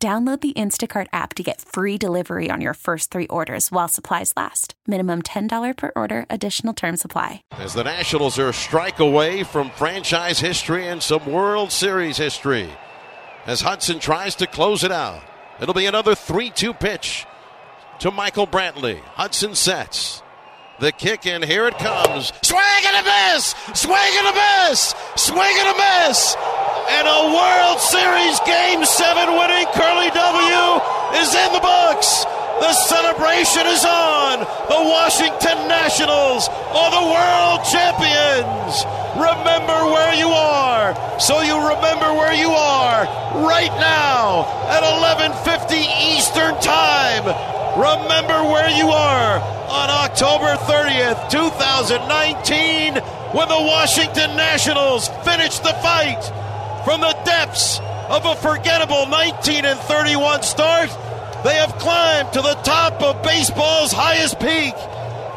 Download the Instacart app to get free delivery on your first three orders while supplies last. Minimum $10 per order, additional term supply. As the Nationals are a strike away from franchise history and some World Series history. As Hudson tries to close it out, it'll be another 3 2 pitch to Michael Brantley. Hudson sets. The kick and here it comes. Swing and a miss! Swing and a miss! Swing and a miss! And a World Series 7 winning Curly W is in the books. The celebration is on. The Washington Nationals are the world champions. Remember where you are. So you remember where you are right now at 11:50 Eastern Time. Remember where you are on October 30th, 2019 when the Washington Nationals finished the fight from the depths of a forgettable 19 and 31 start, they have climbed to the top of baseball's highest peak,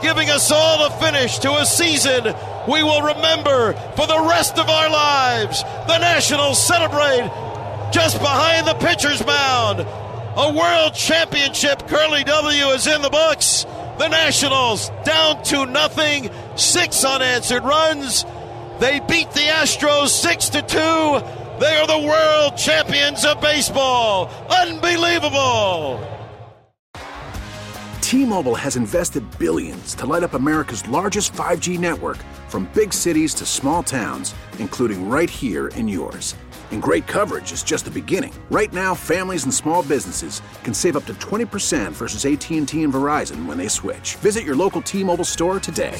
giving us all a finish to a season we will remember for the rest of our lives. The Nationals celebrate just behind the pitcher's mound. A world championship curly W is in the books. The Nationals down to nothing, six unanswered runs. They beat the Astros six to two. They are the world champions of baseball. Unbelievable. T-Mobile has invested billions to light up America's largest 5G network from big cities to small towns, including right here in yours. And great coverage is just the beginning. Right now, families and small businesses can save up to 20% versus AT&T and Verizon when they switch. Visit your local T-Mobile store today.